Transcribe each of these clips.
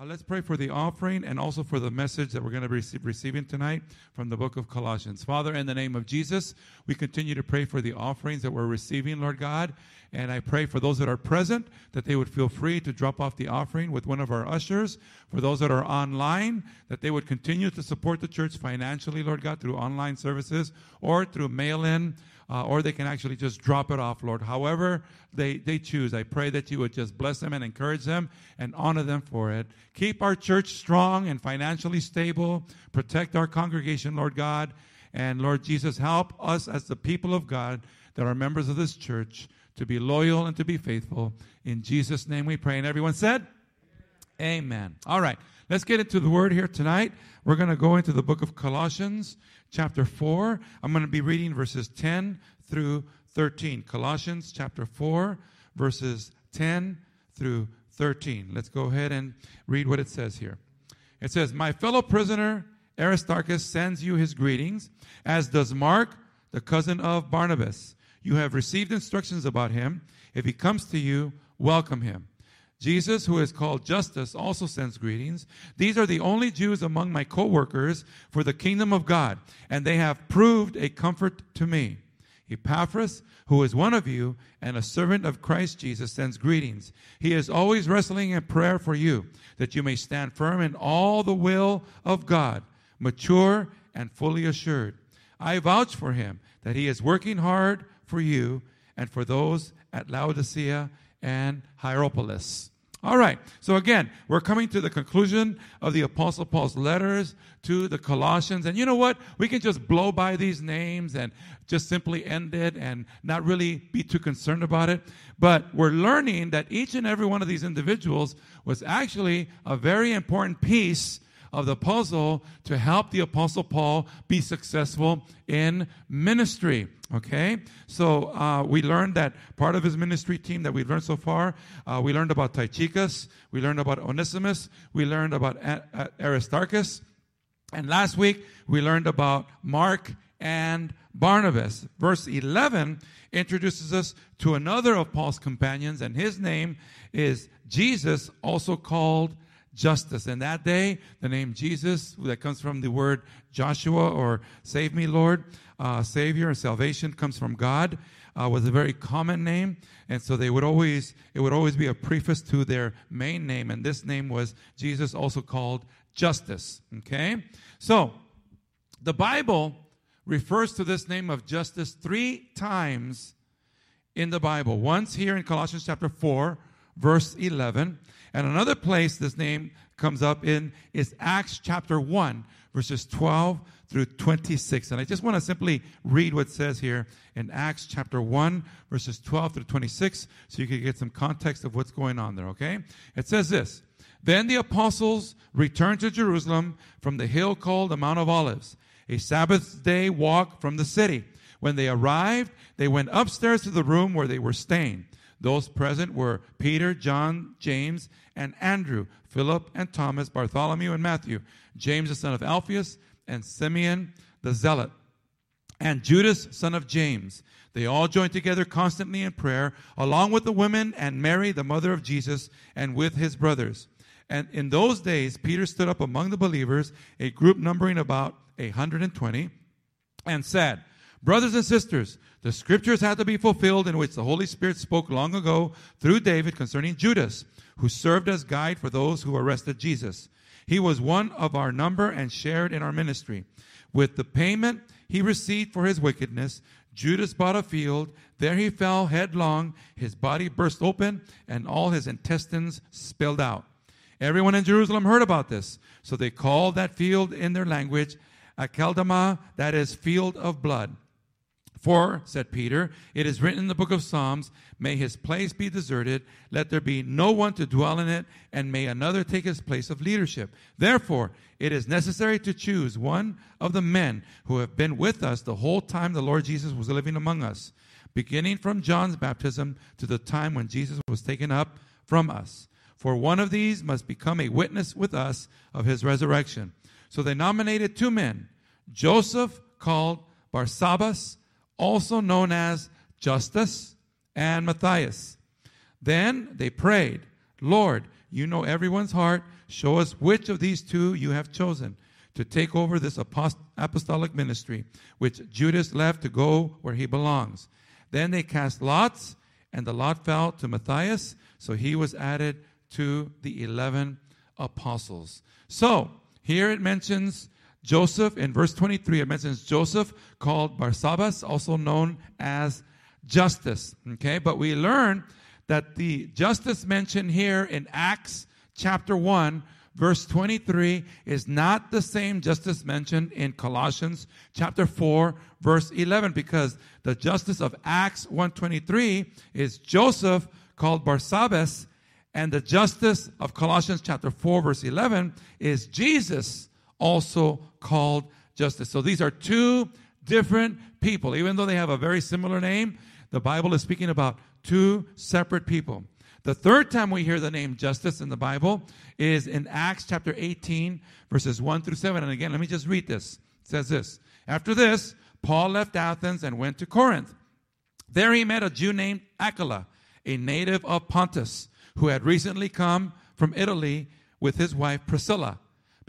Uh, let's pray for the offering and also for the message that we're going to be rece- receiving tonight from the book of Colossians. Father, in the name of Jesus, we continue to pray for the offerings that we're receiving, Lord God. And I pray for those that are present that they would feel free to drop off the offering with one of our ushers. For those that are online, that they would continue to support the church financially, Lord God, through online services or through mail in uh, or they can actually just drop it off, Lord. However they, they choose, I pray that you would just bless them and encourage them and honor them for it. Keep our church strong and financially stable. Protect our congregation, Lord God. And Lord Jesus, help us as the people of God that are members of this church to be loyal and to be faithful. In Jesus' name we pray. And everyone said, Amen. All right, let's get into the word here tonight. We're going to go into the book of Colossians chapter 4. I'm going to be reading verses 10 through 13. Colossians chapter 4, verses 10 through 13. Let's go ahead and read what it says here. It says, My fellow prisoner Aristarchus sends you his greetings, as does Mark, the cousin of Barnabas. You have received instructions about him. If he comes to you, welcome him. Jesus, who is called Justus, also sends greetings. These are the only Jews among my co-workers for the kingdom of God, and they have proved a comfort to me. Epaphras, who is one of you and a servant of Christ Jesus, sends greetings. He is always wrestling in prayer for you, that you may stand firm in all the will of God, mature and fully assured. I vouch for him that he is working hard for you and for those at Laodicea and Hierapolis. All right. So again, we're coming to the conclusion of the Apostle Paul's letters to the Colossians. And you know what? We can just blow by these names and just simply end it and not really be too concerned about it. But we're learning that each and every one of these individuals was actually a very important piece of the puzzle to help the Apostle Paul be successful in ministry. Okay? So uh, we learned that part of his ministry team that we've learned so far, uh, we learned about Tychicus, we learned about Onesimus, we learned about Aristarchus, and last week we learned about Mark and Barnabas. Verse 11 introduces us to another of Paul's companions, and his name is Jesus, also called Justus. In that day, the name Jesus, that comes from the word Joshua or save me, Lord, uh, Savior and salvation comes from God, uh, was a very common name. And so they would always, it would always be a preface to their main name. And this name was Jesus, also called Justus. Okay? So, the Bible refers to this name of Justus three times in the Bible. Once here in Colossians chapter 4, verse 11. And another place this name comes up in is Acts chapter 1, verses 12 through 26. And I just want to simply read what says here in Acts chapter 1, verses 12 through 26, so you can get some context of what's going on there, okay? It says this Then the apostles returned to Jerusalem from the hill called the Mount of Olives, a Sabbath day walk from the city. When they arrived, they went upstairs to the room where they were staying. Those present were Peter, John, James, and Andrew, Philip and Thomas, Bartholomew and Matthew, James the son of Alphaeus, and Simeon the zealot, and Judas son of James. They all joined together constantly in prayer, along with the women and Mary, the mother of Jesus, and with his brothers. And in those days, Peter stood up among the believers, a group numbering about a 120, and said, Brothers and sisters, the scriptures had to be fulfilled in which the Holy Spirit spoke long ago through David concerning Judas, who served as guide for those who arrested Jesus. He was one of our number and shared in our ministry. With the payment he received for his wickedness, Judas bought a field. There he fell headlong. His body burst open and all his intestines spilled out. Everyone in Jerusalem heard about this. So they called that field in their language Akeldama, that is, field of blood. For, said Peter, it is written in the book of Psalms, May his place be deserted, let there be no one to dwell in it, and may another take his place of leadership. Therefore, it is necessary to choose one of the men who have been with us the whole time the Lord Jesus was living among us, beginning from John's baptism to the time when Jesus was taken up from us. For one of these must become a witness with us of his resurrection. So they nominated two men, Joseph called Barsabbas, also known as Justus and Matthias. Then they prayed, Lord, you know everyone's heart. Show us which of these two you have chosen to take over this apostolic ministry, which Judas left to go where he belongs. Then they cast lots, and the lot fell to Matthias, so he was added to the 11 apostles. So, here it mentions Joseph in verse 23, it mentions Joseph called Barsabbas, also known as Justus. Okay, but we learn that the Justus mentioned here in Acts chapter 1 verse 23 is not the same Justus mentioned in Colossians chapter 4 verse 11 because the Justus of Acts 123 is Joseph called Barsabbas and the Justus of Colossians chapter 4 verse 11 is Jesus also called Justus. So these are two different people even though they have a very similar name the Bible is speaking about two separate people. The third time we hear the name Justus in the Bible is in Acts chapter 18, verses 1 through 7. And again, let me just read this. It says this After this, Paul left Athens and went to Corinth. There he met a Jew named Aquila, a native of Pontus, who had recently come from Italy with his wife Priscilla,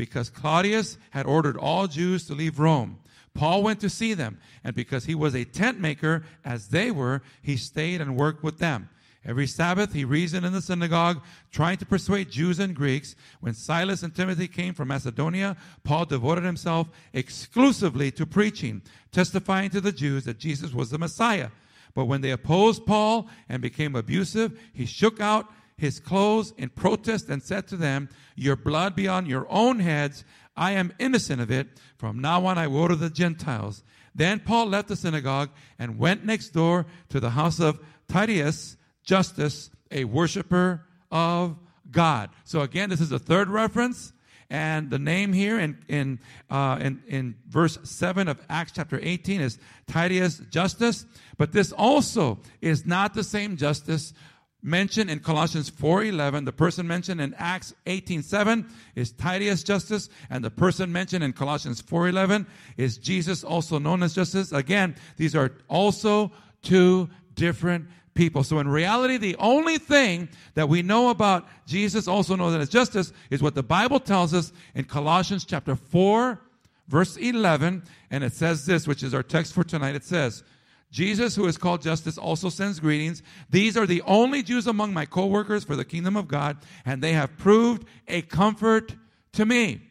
because Claudius had ordered all Jews to leave Rome. Paul went to see them, and because he was a tent maker, as they were, he stayed and worked with them. Every Sabbath he reasoned in the synagogue, trying to persuade Jews and Greeks. When Silas and Timothy came from Macedonia, Paul devoted himself exclusively to preaching, testifying to the Jews that Jesus was the Messiah. But when they opposed Paul and became abusive, he shook out his clothes in protest and said to them, Your blood be on your own heads. I am innocent of it. From now on, I will to the Gentiles. Then Paul left the synagogue and went next door to the house of Titius Justus, a worshiper of God. So again, this is the third reference. And the name here in, in, uh, in, in verse 7 of Acts chapter 18 is Titius Justus. But this also is not the same Justus mentioned in Colossians 4:11, the person mentioned in Acts 18:7 is Titius Justus, and the person mentioned in Colossians 4:11 is Jesus, also known as Justus. Again, these are also two different people. So in reality, the only thing that we know about Jesus, also known as Justus, is what the Bible tells us in Colossians chapter 4, verse 11, and it says this, which is our text for tonight. It says, Jesus, who is called Justus, also sends greetings. These are the only Jews among my co-workers for the kingdom of God, and they have proved a comfort to me.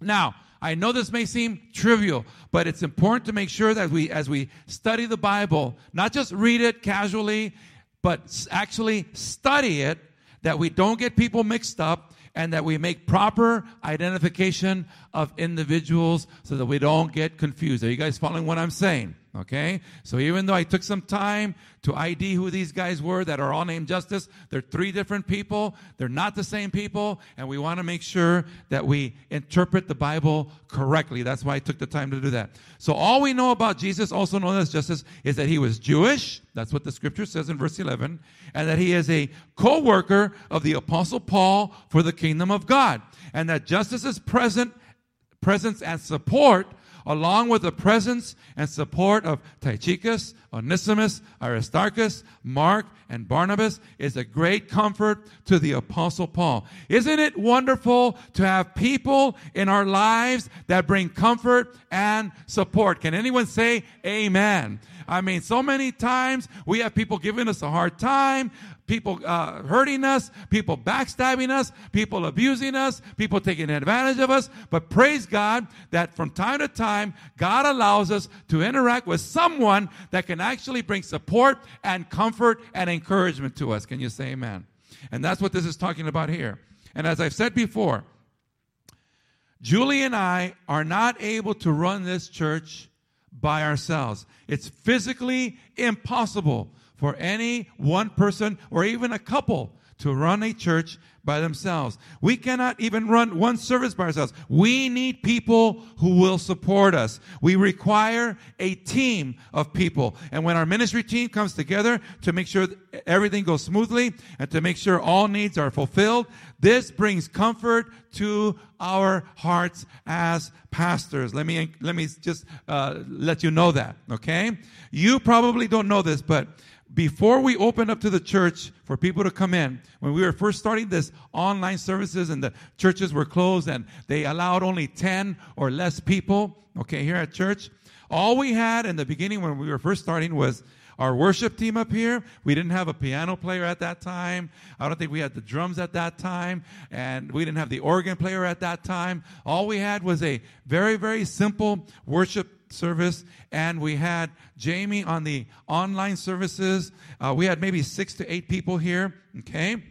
Now, I know this may seem trivial, but it's important to make sure that we, as we study the Bible, not just read it casually, but actually study it, that we don't get people mixed up and that we make proper identification of individuals so that we don't get confused. Are you guys following what I'm saying? Okay? So even though I took some time to ID who these guys were that are all named Justus, they're three different people. They're not the same people. And we want to make sure that we interpret the Bible correctly. That's why I took the time to do that. So all we know about Jesus, also known as Justus, is that he was Jewish. That's what the scripture says in verse 11. And that he is a co-worker of the apostle Paul for the kingdom of God. And that Justus's present presence and support along with the presence and support of Tychicus, Onesimus, Aristarchus, Mark, and Barnabas is a great comfort to the apostle Paul. Isn't it wonderful to have people in our lives that bring comfort and support? Can anyone say amen? I mean, so many times we have people giving us a hard time, people uh, hurting us, people backstabbing us, people abusing us, people taking advantage of us. But praise God that from time to time, God allows us to interact with someone that can actually bring support and comfort and encouragement to us. Can you say amen? And that's what this is talking about here. And as I've said before, Julie and I are not able to run this church by ourselves. It's physically impossible for any one person or even a couple to run a church by themselves. We cannot even run one service by ourselves. We need people who will support us. We require a team of people. And when our ministry team comes together to make sure everything goes smoothly and to make sure all needs are fulfilled, this brings comfort to our hearts as pastors. Let me, let me just uh, let you know that, okay? You probably don't know this, but before we opened up to the church for people to come in, when we were first starting this online services and the churches were closed and they allowed only 10 or less people, okay, here at church, all we had in the beginning when we were first starting was our worship team up here. We didn't have a piano player at that time. I don't think we had the drums at that time. And we didn't have the organ player at that time. All we had was a very, very simple worship service, and we had Jamie on the online services. Uh, we had maybe six to eight people here, okay?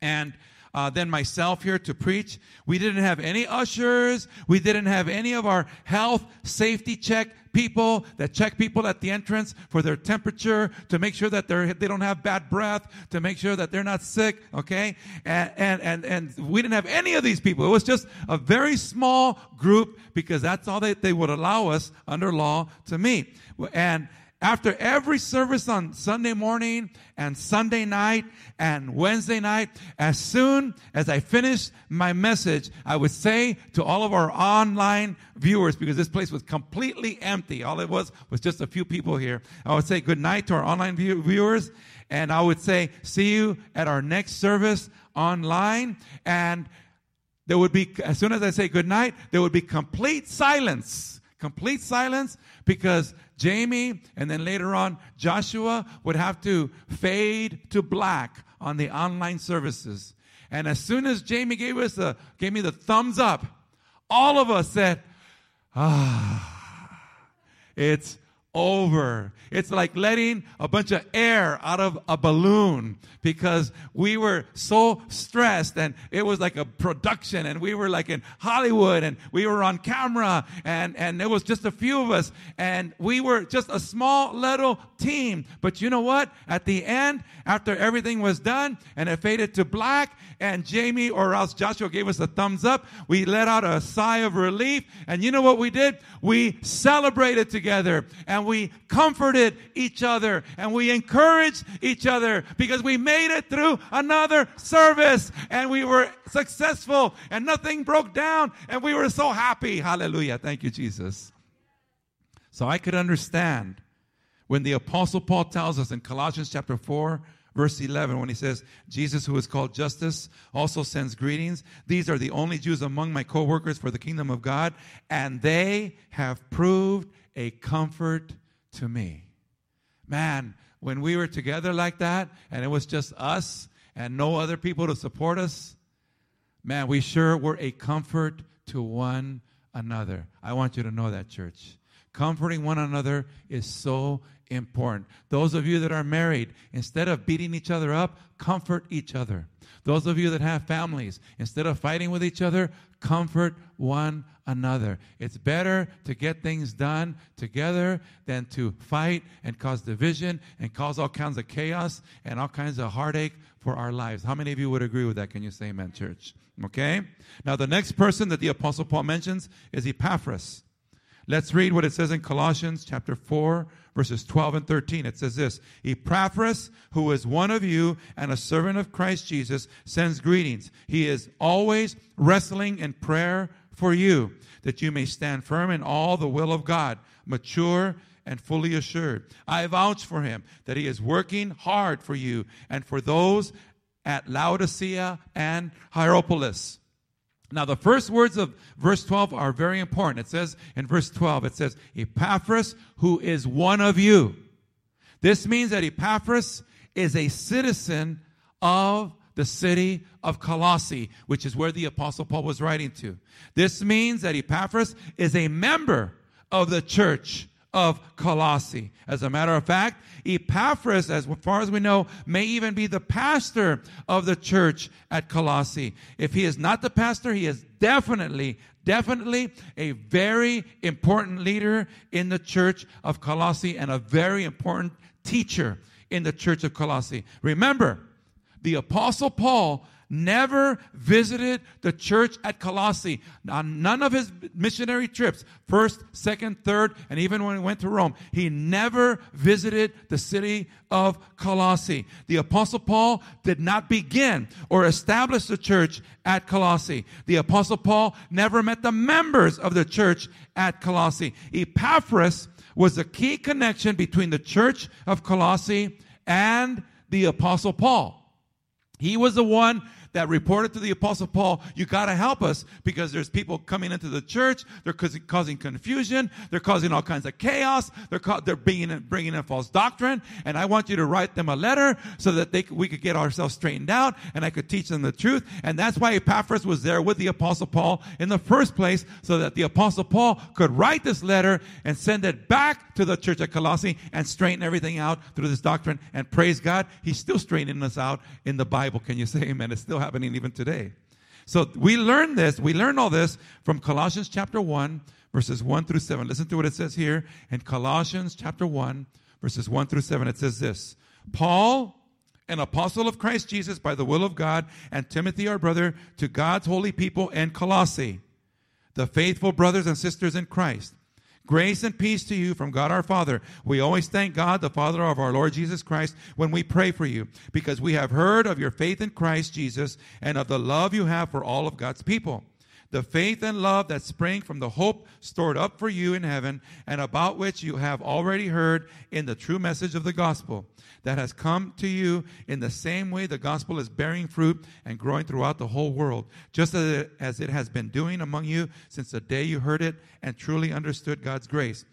And uh, then myself here to preach. We didn't have any ushers. We didn't have any of our health safety check people that check people at the entrance for their temperature to make sure that they're, they don't have bad breath, to make sure that they're not sick. Okay. And, and, and, and we didn't have any of these people. It was just a very small group because that's all that they would allow us under law to meet. And, after every service on Sunday morning and Sunday night and Wednesday night, as soon as I finished my message, I would say to all of our online viewers, because this place was completely empty, all it was was just a few people here. I would say good night to our online view- viewers, and I would say, see you at our next service online. And there would be, as soon as I say good night, there would be complete silence. Complete silence because Jamie and then later on Joshua would have to fade to black on the online services. And as soon as Jamie gave us the, gave me the thumbs up, all of us said, ah, it's over. It's like letting a bunch of air out of a balloon because we were so stressed and it was like a production and we were like in Hollywood and we were on camera and, and there was just a few of us and we were just a small little team. But you know what? At the end, after everything was done and it faded to black and Jamie or else Joshua gave us a thumbs up, we let out a sigh of relief. And you know what we did? We celebrated together and we comforted each other and we encouraged each other because we made it through another service and we were successful and nothing broke down and we were so happy. Hallelujah. Thank you, Jesus. So I could understand when the apostle Paul tells us in Colossians chapter 4, verse 11 when he says, Jesus, who is called Justus also sends greetings. These are the only Jews among my co workers for the kingdom of God, and they have proved a comfort to me. Man, when we were together like that, and it was just us and no other people to support us, man, we sure were a comfort to one another. I want you to know that, church. Comforting one another is so important. Those of you that are married, instead of beating each other up, comfort each other. Those of you that have families, instead of fighting with each other, comfort one another. It's better to get things done together than to fight and cause division and cause all kinds of chaos and all kinds of heartache for our lives. How many of you would agree with that? Can you say amen, church? Okay? Now, the next person that the Apostle Paul mentions is Epaphras. Let's read what it says in Colossians chapter 4, verses 12 and 13. It says this Epaphras, who is one of you and a servant of Christ Jesus, sends greetings. He is always wrestling in prayer for you, that you may stand firm in all the will of God, mature and fully assured. I vouch for him that he is working hard for you and for those at Laodicea and Hierapolis. Now, the first words of verse 12 are very important. It says in verse 12, it says, Epaphras, who is one of you. This means that Epaphras is a citizen of the city of Colossae, which is where the apostle Paul was writing to. This means that Epaphras is a member of the church of Colossae. As a matter of fact, Epaphras, as far as we know, may even be the pastor of the church at Colossae. If he is not the pastor, he is definitely, definitely a very important leader in the church of Colossae and a very important teacher in the church of Colossae. Remember, the apostle Paul never visited the church at Colossae. On none of his missionary trips, first, second, third, and even when he went to Rome, he never visited the city of Colossae. The apostle Paul did not begin or establish the church at Colossae. The apostle Paul never met the members of the church at Colossae. Epaphras was the key connection between the church of Colossae and the apostle Paul. He was the one that reported to the apostle Paul, you got to help us because there's people coming into the church. They're causing confusion. They're causing all kinds of chaos. They're, ca- they're bringing in, bringing in false doctrine. And I want you to write them a letter so that they, we could get ourselves straightened out and I could teach them the truth. And that's why Epaphras was there with the apostle Paul in the first place so that the apostle Paul could write this letter and send it back to the church at Colossae and straighten everything out through this doctrine. And praise God, he's still straightening us out in the Bible. Can you say amen? It's still still happening even today. So we learn this, we learn all this from Colossians chapter 1, verses 1 through 7. Listen to what it says here in Colossians chapter 1, verses 1 through 7. It says this Paul, an apostle of Christ Jesus by the will of God, and Timothy, our brother, to God's holy people in Colossae, the faithful brothers and sisters in Christ. Grace and peace to you from God our Father. We always thank God, the Father of our Lord Jesus Christ, when we pray for you, because we have heard of your faith in Christ Jesus and of the love you have for all of God's people the faith and love that spring from the hope stored up for you in heaven, and about which you have already heard in the true message of the gospel that has come to you in the same way the gospel is bearing fruit and growing throughout the whole world, just as it, as it has been doing among you since the day you heard it and truly understood God's grace.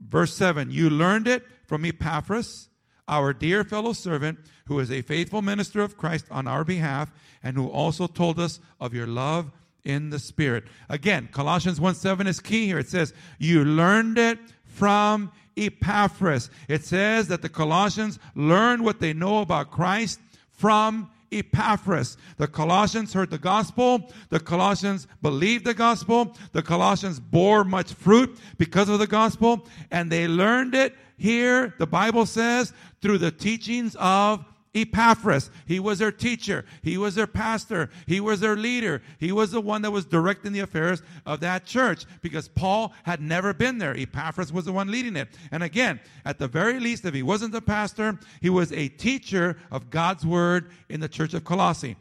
Verse 7 You learned it from Epaphras, our dear fellow servant, who is a faithful minister of Christ on our behalf, and who also told us of your love in the Spirit. Again, Colossians 1 7 is key here. It says, You learned it from Epaphras. It says that the Colossians learned what they know about Christ from Epaphras. The Colossians heard the gospel. The Colossians believed the gospel. The Colossians bore much fruit because of the gospel. And they learned it here, the Bible says, through the teachings of Epaphras. He was their teacher. He was their pastor. He was their leader. He was the one that was directing the affairs of that church because Paul had never been there. Epaphras was the one leading it. And again, at the very least, if he wasn't the pastor, he was a teacher of God's word in the church of Colossae.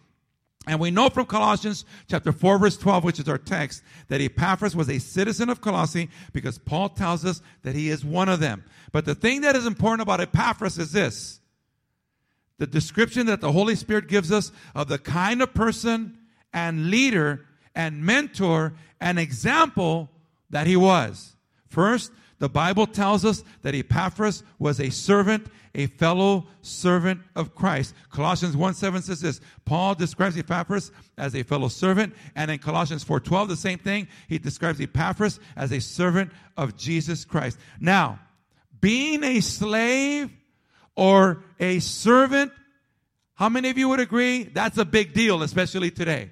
And we know from Colossians chapter 4 verse 12, which is our text, that Epaphras was a citizen of Colossae because Paul tells us that he is one of them. But the thing that is important about Epaphras is this the description that the Holy Spirit gives us of the kind of person and leader and mentor and example that he was. First, the Bible tells us that Epaphras was a servant, a fellow servant of Christ. Colossians 1 7 says this. Paul describes Epaphras as a fellow servant, and in Colossians 4 12, the same thing. He describes Epaphras as a servant of Jesus Christ. Now, being a slave or a servant, how many of you would agree that's a big deal, especially today?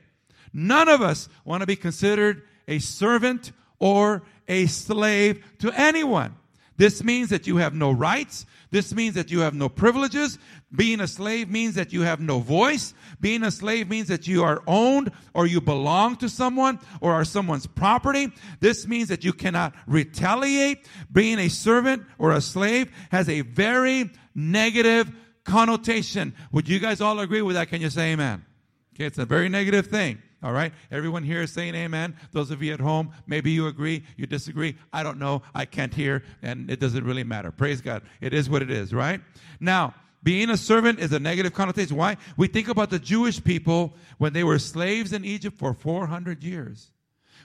None of us want to be considered a servant or a slave to anyone. This means that you have no rights. This means that you have no privileges. Being a slave means that you have no voice. Being a slave means that you are owned or you belong to someone or are someone's property. This means that you cannot retaliate. Being a servant or a slave has a very negative connotation. Would you guys all agree with that? Can you say amen? Okay, it's a very negative thing. All right? Everyone here is saying amen. Those of you at home, maybe you agree, you disagree. I don't know. I can't hear, and it doesn't really matter. Praise God. It is what it is, right? Now, being a servant is a negative connotation. Why? We think about the Jewish people when they were slaves in Egypt for 400 years.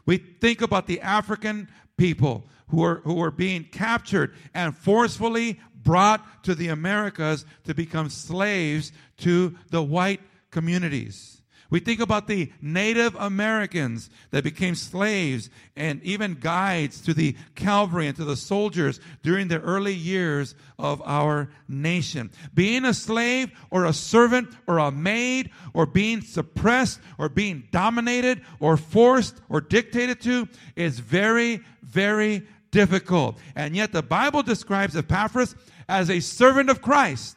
We think about the African people who were, who were being captured and forcefully brought to the Americas to become slaves to the white communities. We think about the Native Americans that became slaves and even guides to the cavalry and to the soldiers during the early years of our nation. Being a slave or a servant or a maid or being suppressed or being dominated or forced or dictated to is very, very difficult. And yet the Bible describes Epaphras as a servant of Christ.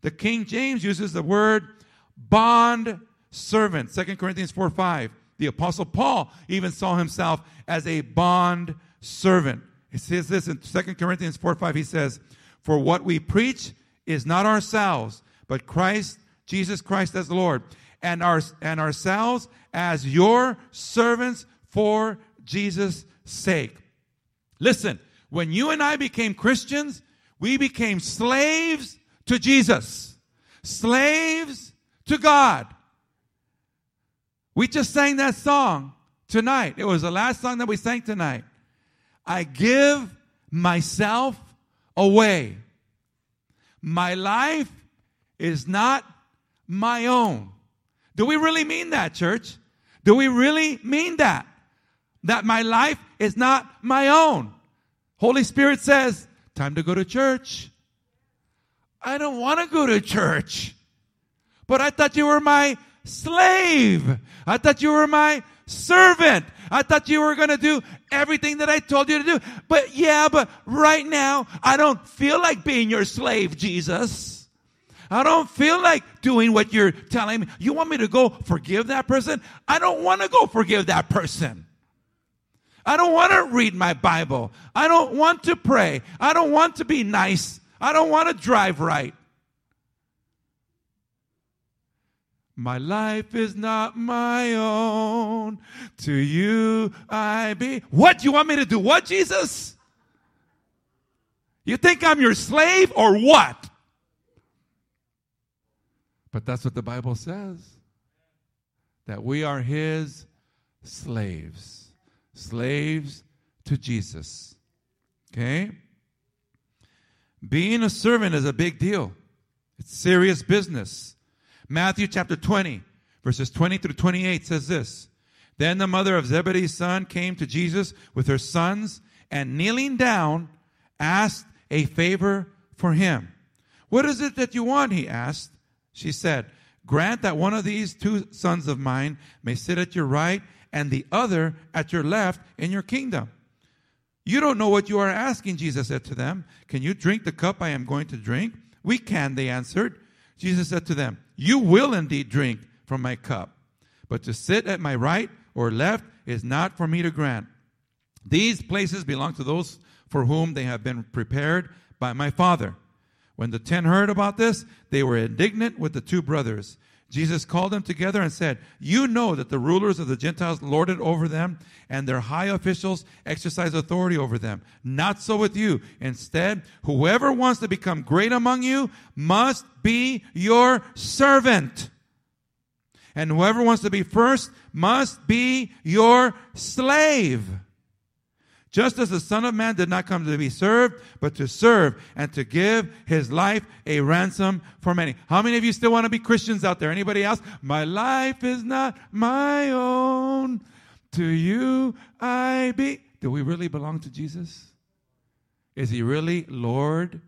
The King James uses the word bond servant. 2 Corinthians 4 5. The Apostle Paul even saw himself as a bond servant. He says this in 2 Corinthians 4 5. He says, For what we preach is not ourselves, but Christ, Jesus Christ as the Lord, and, our, and ourselves as your servants for Jesus' sake. Listen, when you and I became Christians, we became slaves to Jesus, slaves to God. We just sang that song tonight. It was the last song that we sang tonight. I give myself away. My life is not my own. Do we really mean that, church? Do we really mean that? That my life is not my own. Holy Spirit says, time to go to church. I don't want to go to church. But I thought you were my slave. I thought you were my servant. I thought you were going to do everything that I told you to do. But yeah, but right now, I don't feel like being your slave, Jesus. I don't feel like doing what you're telling me. You want me to go forgive that person? I don't want to go forgive that person. I don't want to read my Bible. I don't want to pray. I don't want to be nice. I don't want to drive right. My life is not my own. To you I be. What? Do you want me to do what, Jesus? You think I'm your slave or what? But that's what the Bible says. That we are his slaves. Slaves to Jesus. Okay? Being a servant is a big deal. It's serious business. Matthew chapter 20, verses 20 through 28 says this. Then the mother of Zebedee's son came to Jesus with her sons and kneeling down asked a favor for him. What is it that you want? He asked. She said, Grant that one of these two sons of mine may sit at your right and the other at your left in your kingdom. You don't know what you are asking, Jesus said to them. Can you drink the cup I am going to drink? We can, they answered. Jesus said to them, You will indeed drink from my cup, but to sit at my right or left is not for me to grant. These places belong to those for whom they have been prepared by my Father. When the ten heard about this, they were indignant with the two brothers. Jesus called them together and said, You know that the rulers of the Gentiles lord it over them, and their high officials exercise authority over them. Not so with you. Instead, whoever wants to become great among you must be your servant. And whoever wants to be first must be your slave. Just as the Son of Man did not come to be served, but to serve and to give his life a ransom for many. How many of you still want to be Christians out there? Anybody else? My life is not my own. To you I be. Do we really belong to Jesus? Is he really Lord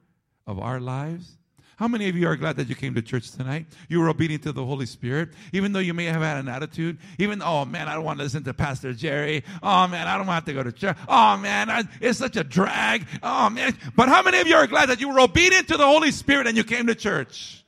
of our lives? How many of you are glad that you came to church tonight? You were obedient to the Holy Spirit, even though you may have had an attitude. Even, oh man, I don't want to listen to Pastor Jerry. Oh man, I don't want to go to church. Oh man, I, it's such a drag. Oh man. But how many of you are glad that you were obedient to the Holy Spirit and you came to church?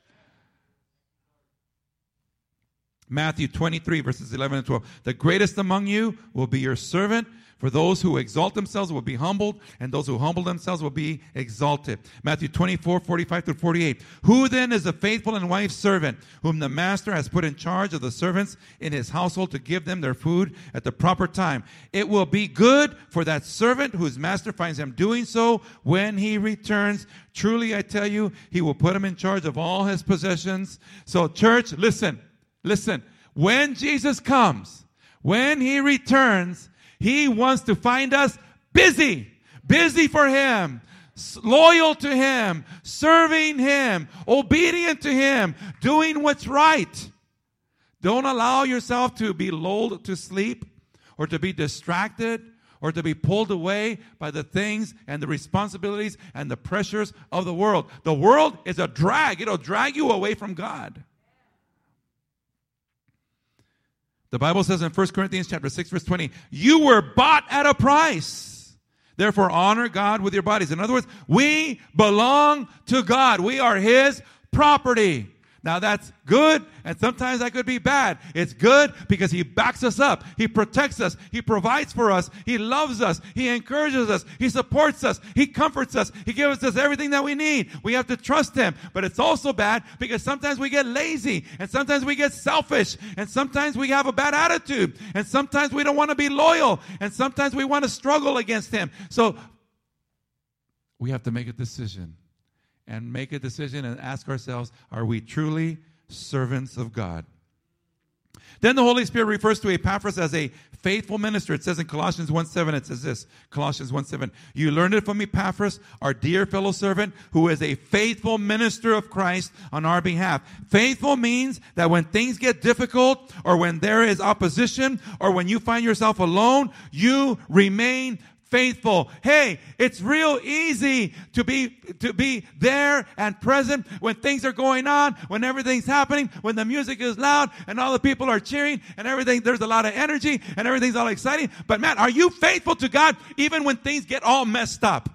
Matthew 23, verses 11 and 12. The greatest among you will be your servant. For those who exalt themselves will be humbled, and those who humble themselves will be exalted. Matthew 24, 45 through 48. Who then is a faithful and wise servant, whom the master has put in charge of the servants in his household to give them their food at the proper time? It will be good for that servant whose master finds him doing so when he returns. Truly, I tell you, he will put him in charge of all his possessions. So, church, listen, listen. When Jesus comes, when he returns, he wants to find us busy, busy for Him, loyal to Him, serving Him, obedient to Him, doing what's right. Don't allow yourself to be lulled to sleep or to be distracted or to be pulled away by the things and the responsibilities and the pressures of the world. The world is a drag, it'll drag you away from God. The Bible says in 1 Corinthians chapter 6 verse 20, you were bought at a price. Therefore honor God with your bodies. In other words, we belong to God. We are His property. Now that's good, and sometimes that could be bad. It's good because He backs us up. He protects us. He provides for us. He loves us. He encourages us. He supports us. He comforts us. He gives us everything that we need. We have to trust Him. But it's also bad because sometimes we get lazy, and sometimes we get selfish, and sometimes we have a bad attitude, and sometimes we don't want to be loyal, and sometimes we want to struggle against Him. So we have to make a decision and make a decision and ask ourselves, are we truly servants of God? Then the Holy Spirit refers to Epaphras as a faithful minister. It says in Colossians 1 7, it says this Colossians 1 7. You learned it from Epaphras, our dear fellow servant, who is a faithful minister of Christ on our behalf. Faithful means that when things get difficult, or when there is opposition, or when you find yourself alone, you remain faithful. Hey, it's real easy to be, to be there and present when things are going on, when everything's happening, when the music is loud and all the people are cheering and everything, there's a lot of energy and everything's all exciting. But man, are you faithful to God even when things get all messed up?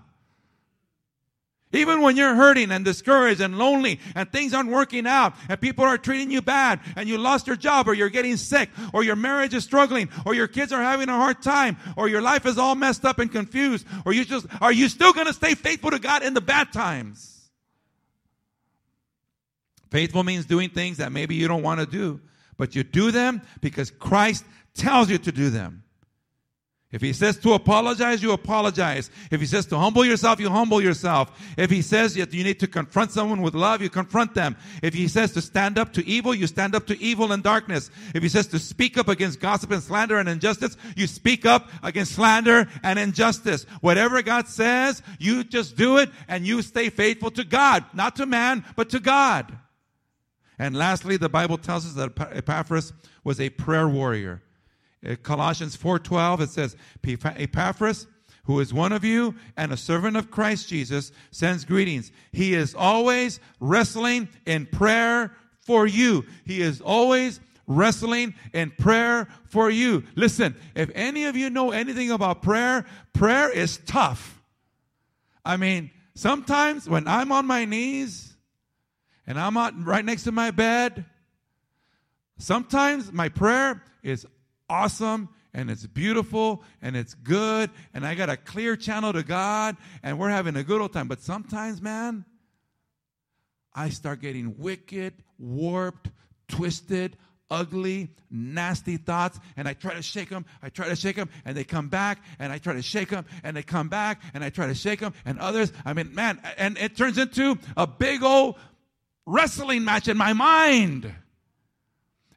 Even when you're hurting and discouraged and lonely and things aren't working out and people are treating you bad and you lost your job or you're getting sick or your marriage is struggling or your kids are having a hard time or your life is all messed up and confused or you just, are you still going to stay faithful to God in the bad times? Faithful means doing things that maybe you don't want to do, but you do them because Christ tells you to do them. If he says to apologize, you apologize. If he says to humble yourself, you humble yourself. If he says that you need to confront someone with love, you confront them. If he says to stand up to evil, you stand up to evil and darkness. If he says to speak up against gossip and slander and injustice, you speak up against slander and injustice. Whatever God says, you just do it and you stay faithful to God, not to man, but to God. And lastly, the Bible tells us that Epaphras was a prayer warrior. Uh, Colossians 4:12 it says Epaphras who is one of you and a servant of Christ Jesus sends greetings. He is always wrestling in prayer for you. He is always wrestling in prayer for you. Listen, if any of you know anything about prayer, prayer is tough. I mean, sometimes when I'm on my knees and I'm out right next to my bed, sometimes my prayer is awesome and it's beautiful and it's good and I got a clear channel to God and we're having a good old time. But sometimes, man, I start getting wicked, warped, twisted, ugly, nasty thoughts, and I try to shake them. I try to shake them, and they come back, and I try to shake them, and they come back, and I try to shake them, and others. I mean, man, and it turns into a big old wrestling match in my mind.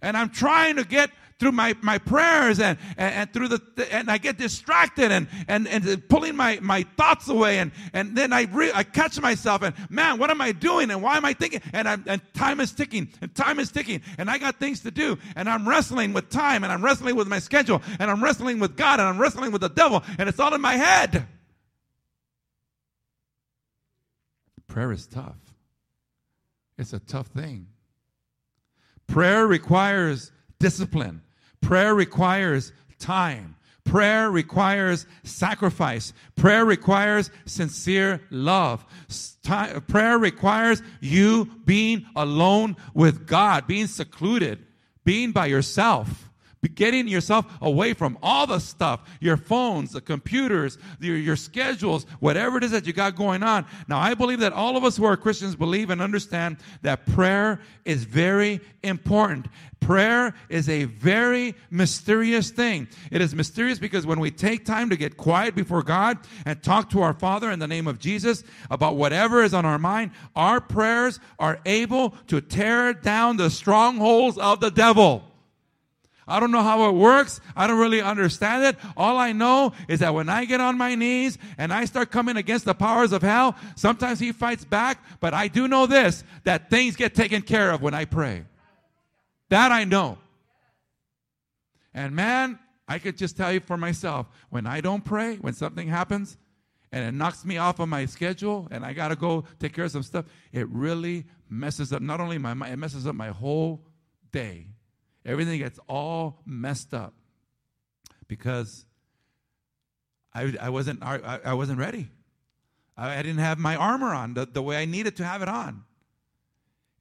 And I'm trying to get through my, my prayers and, and, and through the, and I get distracted and, and, and pulling my, my thoughts away. And, and then I re, I catch myself and man, what am I doing? And why am I thinking? And I'm, and time is ticking and time is ticking and I got things to do and I'm wrestling with time and I'm wrestling with my schedule and I'm wrestling with God and I'm wrestling with the devil and it's all in my head. Prayer is tough. It's a tough thing. Prayer requires discipline. Prayer requires time. Prayer requires sacrifice. Prayer requires sincere love. prayer requires you being alone with God, being secluded, being by yourself getting yourself away from all the stuff your phones the computers your, your schedules whatever it is that you got going on. Now i believe that all of us who are christians believe and understand that prayer is very important. Prayer is a very mysterious thing. It is mysterious because when we take time to get quiet before god and talk to our father in the name of jesus about whatever is on our mind our prayers are able to tear down the strongholds of the devil I don't know how it works. I don't really understand it. All I know is that when I get on my knees and I start coming against the powers of hell, sometimes he fights back, but I do know this, that things get taken care of when I pray. That I know. And man, I could just tell you for myself, when I don't pray, when something happens and it knocks me off of my schedule and I got to go take care of some stuff, it really messes up not only my mind, it messes up my whole day. Everything gets all messed up because I, I wasn't I, I wasn't ready. I, I, didn't have my armor on the, the way I needed to have it on.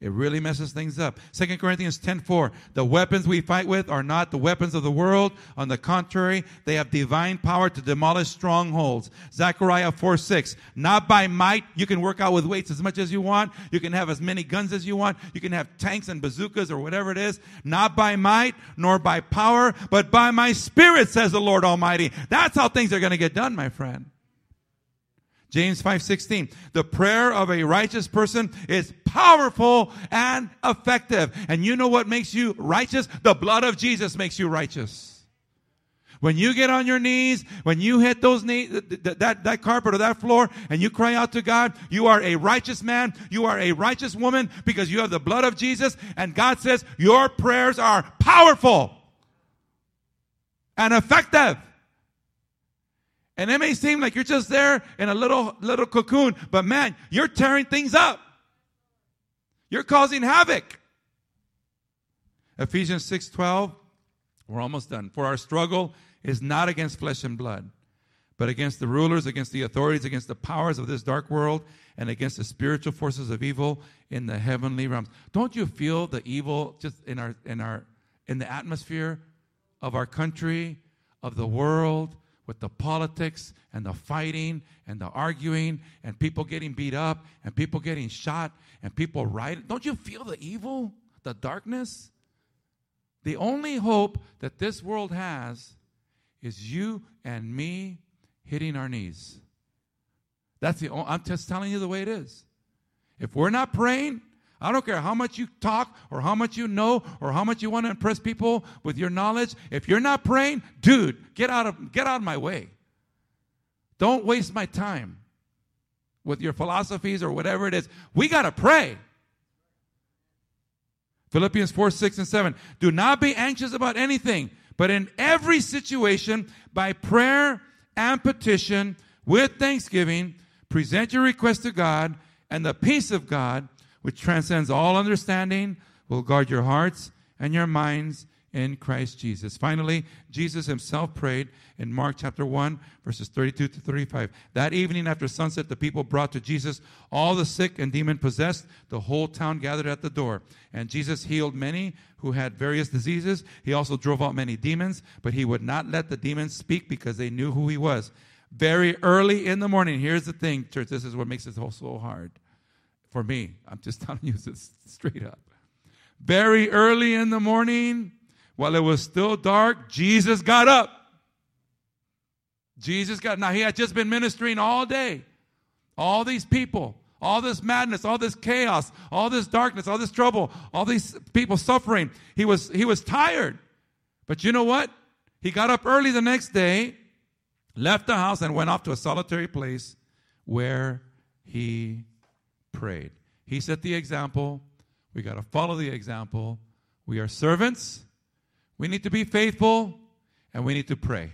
It really messes things up. 2 Corinthians 10:4. The weapons we fight with are not the weapons of the world. On the contrary, they have divine power to demolish strongholds. Zechariah 4:6. Not by might. You can work out with weights as much as you want. You can have as many guns as you want. You can have tanks and bazookas or whatever it is. Not by might nor by power, but by my spirit, says the Lord Almighty. That's how things are going to get done, my friend. James 5:16. The prayer of a righteous person is powerful and effective. And you know what makes you righteous? The blood of Jesus makes you righteous. When you get on your knees, when you hit those knees, that, that, that carpet or that floor, and you cry out to God, you are a righteous man, you are a righteous woman because you have the blood of Jesus, and God says your prayers are powerful and effective. And it may seem like you're just there in a little, little cocoon, but man, you're tearing things up. You're causing havoc. Ephesians 6:12 We're almost done. For our struggle is not against flesh and blood, but against the rulers, against the authorities, against the powers of this dark world, and against the spiritual forces of evil in the heavenly realms. Don't you feel the evil just in our in our in the atmosphere of our country, of the world, with the politics and the fighting and the arguing and people getting beat up and people getting shot and people rioting. Don't you feel the evil, the darkness? The only hope that this world has is you and me hitting our knees. That's the only, I'm just telling you the way it is. If we're not praying, I don't care how much you talk or how much you know or how much you want to impress people with your knowledge. If you're not praying, dude, get out of get out of my way. Don't waste my time with your philosophies or whatever it is. We got to pray. Philippians 4, 6, and 7. Do not be anxious about anything, but in every situation, by prayer and petition, with thanksgiving, present your request to God, and the peace of God, which transcends all understanding, will guard your hearts and your minds in Christ Jesus. Finally, Jesus himself prayed in Mark chapter 1, verses 32 to 35. That evening after sunset, the people brought to Jesus all the sick and demon possessed. The whole town gathered at the door. And Jesus healed many who had various diseases. He also drove out many demons, but he would not let the demons speak because they knew who he was. Very early in the morning, here's the thing, church, this is what makes it so hard for me. I'm just telling you this straight up. Very early in the morning, while it was still dark, Jesus got up. Jesus got, now he had just been ministering all day. All these people, all this madness, all this chaos, all this darkness, all this trouble, all these people suffering. He was, he was tired. But you know what? He got up early the next day, left the house, and went off to a solitary place where he prayed. He set the example. We got to follow the example. We are servants. We need to be faithful and we need to pray.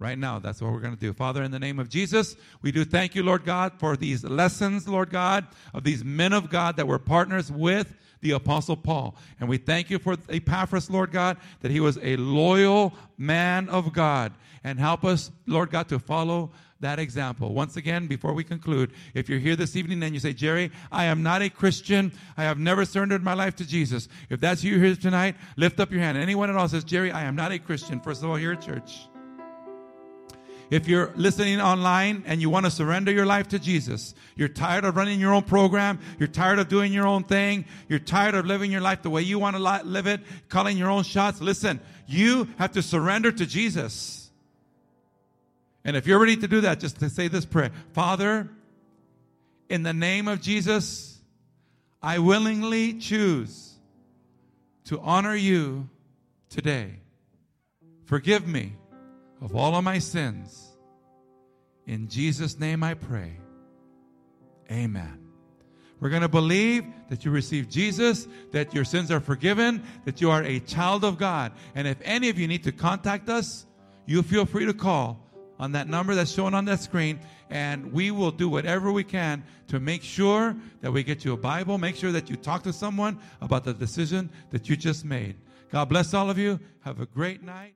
Right now, that's what we're going to do. Father, in the name of Jesus, we do thank you, Lord God, for these lessons, Lord God, of these men of God that were partners with the Apostle Paul. And we thank you for Epaphras, Lord God, that he was a loyal man of God. And help us, Lord God, to follow that example. Once again, before we conclude, if you're here this evening and you say, Jerry, I am not a Christian, I have never surrendered my life to Jesus. If that's you here tonight, lift up your hand. Anyone at all says, Jerry, I am not a Christian, first of all, here at church. If you're listening online and you want to surrender your life to Jesus, you're tired of running your own program, you're tired of doing your own thing, you're tired of living your life the way you want to live it, calling your own shots, listen, you have to surrender to Jesus. And if you're ready to do that, just to say this prayer Father, in the name of Jesus, I willingly choose to honor you today. Forgive me of all of my sins. In Jesus' name I pray. Amen. We're going to believe that you receive Jesus, that your sins are forgiven, that you are a child of God. And if any of you need to contact us, you feel free to call on that number that's shown on that screen, and we will do whatever we can to make sure that we get you a Bible, make sure that you talk to someone about the decision that you just made. God bless all of you. Have a great night.